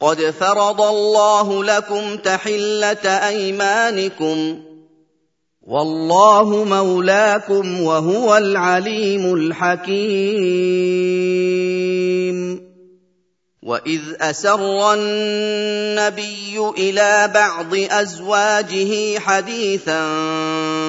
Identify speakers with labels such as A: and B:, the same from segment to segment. A: قد فرض الله لكم تحله ايمانكم والله مولاكم وهو العليم الحكيم واذ اسر النبي الى بعض ازواجه حديثا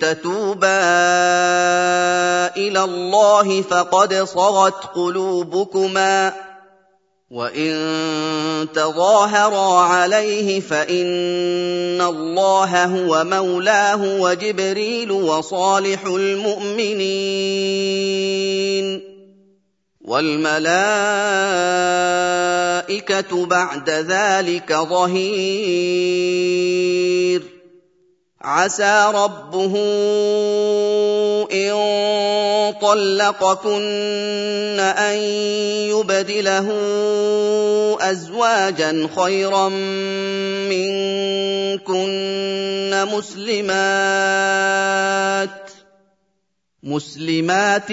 A: تتوبا الى الله فقد صغت قلوبكما وان تظاهرا عليه فان الله هو مولاه وجبريل وصالح المؤمنين والملائكه بعد ذلك ظهير عسى ربه ان طلقكن ان يبدله ازواجا خيرا منكن مسلمات مسلمات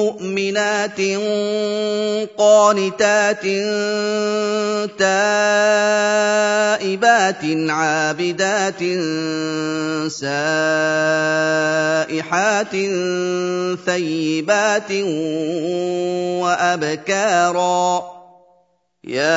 A: مؤمنات قانتات تائبات عابدات سائحات ثيبات وابكارا يا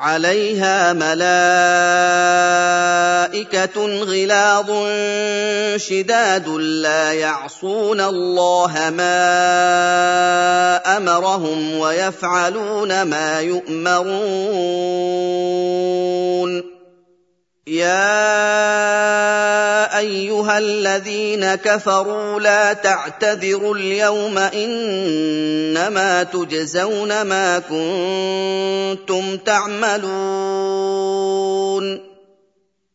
A: عَلَيْهَا مَلَائِكَةٌ غِلَاظٌ شِدَادٌ لَّا يَعْصُونَ اللَّهَ مَا أَمَرَهُمْ وَيَفْعَلُونَ مَا يُؤْمَرُونَ يَا ايها الذين كفروا لا تعتذروا اليوم انما تجزون ما كنتم تعملون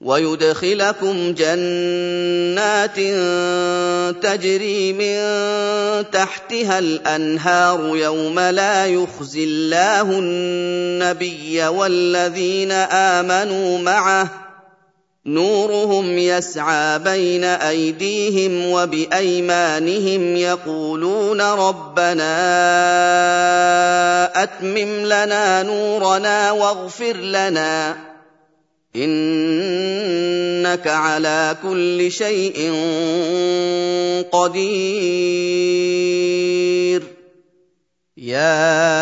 A: ويدخلكم جنات تجري من تحتها الانهار يوم لا يخزي الله النبي والذين امنوا معه نورهم يسعى بين ايديهم وبايمانهم يقولون ربنا اتمم لنا نورنا واغفر لنا انك على كل شيء قدير يا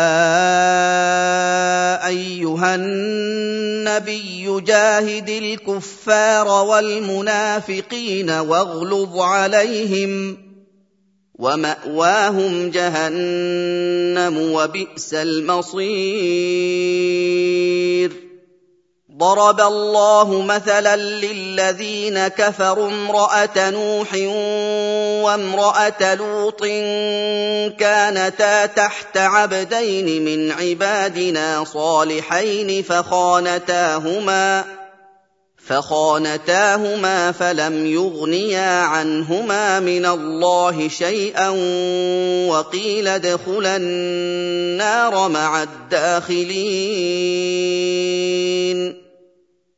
A: ايها النبي جاهد الكفار والمنافقين واغلظ عليهم وماواهم جهنم وبئس المصير ضرب الله مثلا للذين كفروا امراه نوح وامراه لوط كانتا تحت عبدين من عبادنا صالحين فخانتاهما فخانتاهما فلم يغنيا عنهما من الله شيئا وقيل ادخلا النار مع الداخلين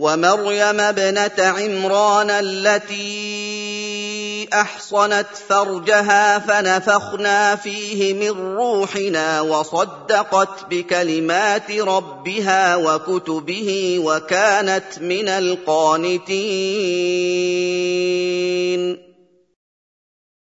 A: ومريم ابنه عمران التي احصنت فرجها فنفخنا فيه من روحنا وصدقت بكلمات ربها وكتبه وكانت من القانتين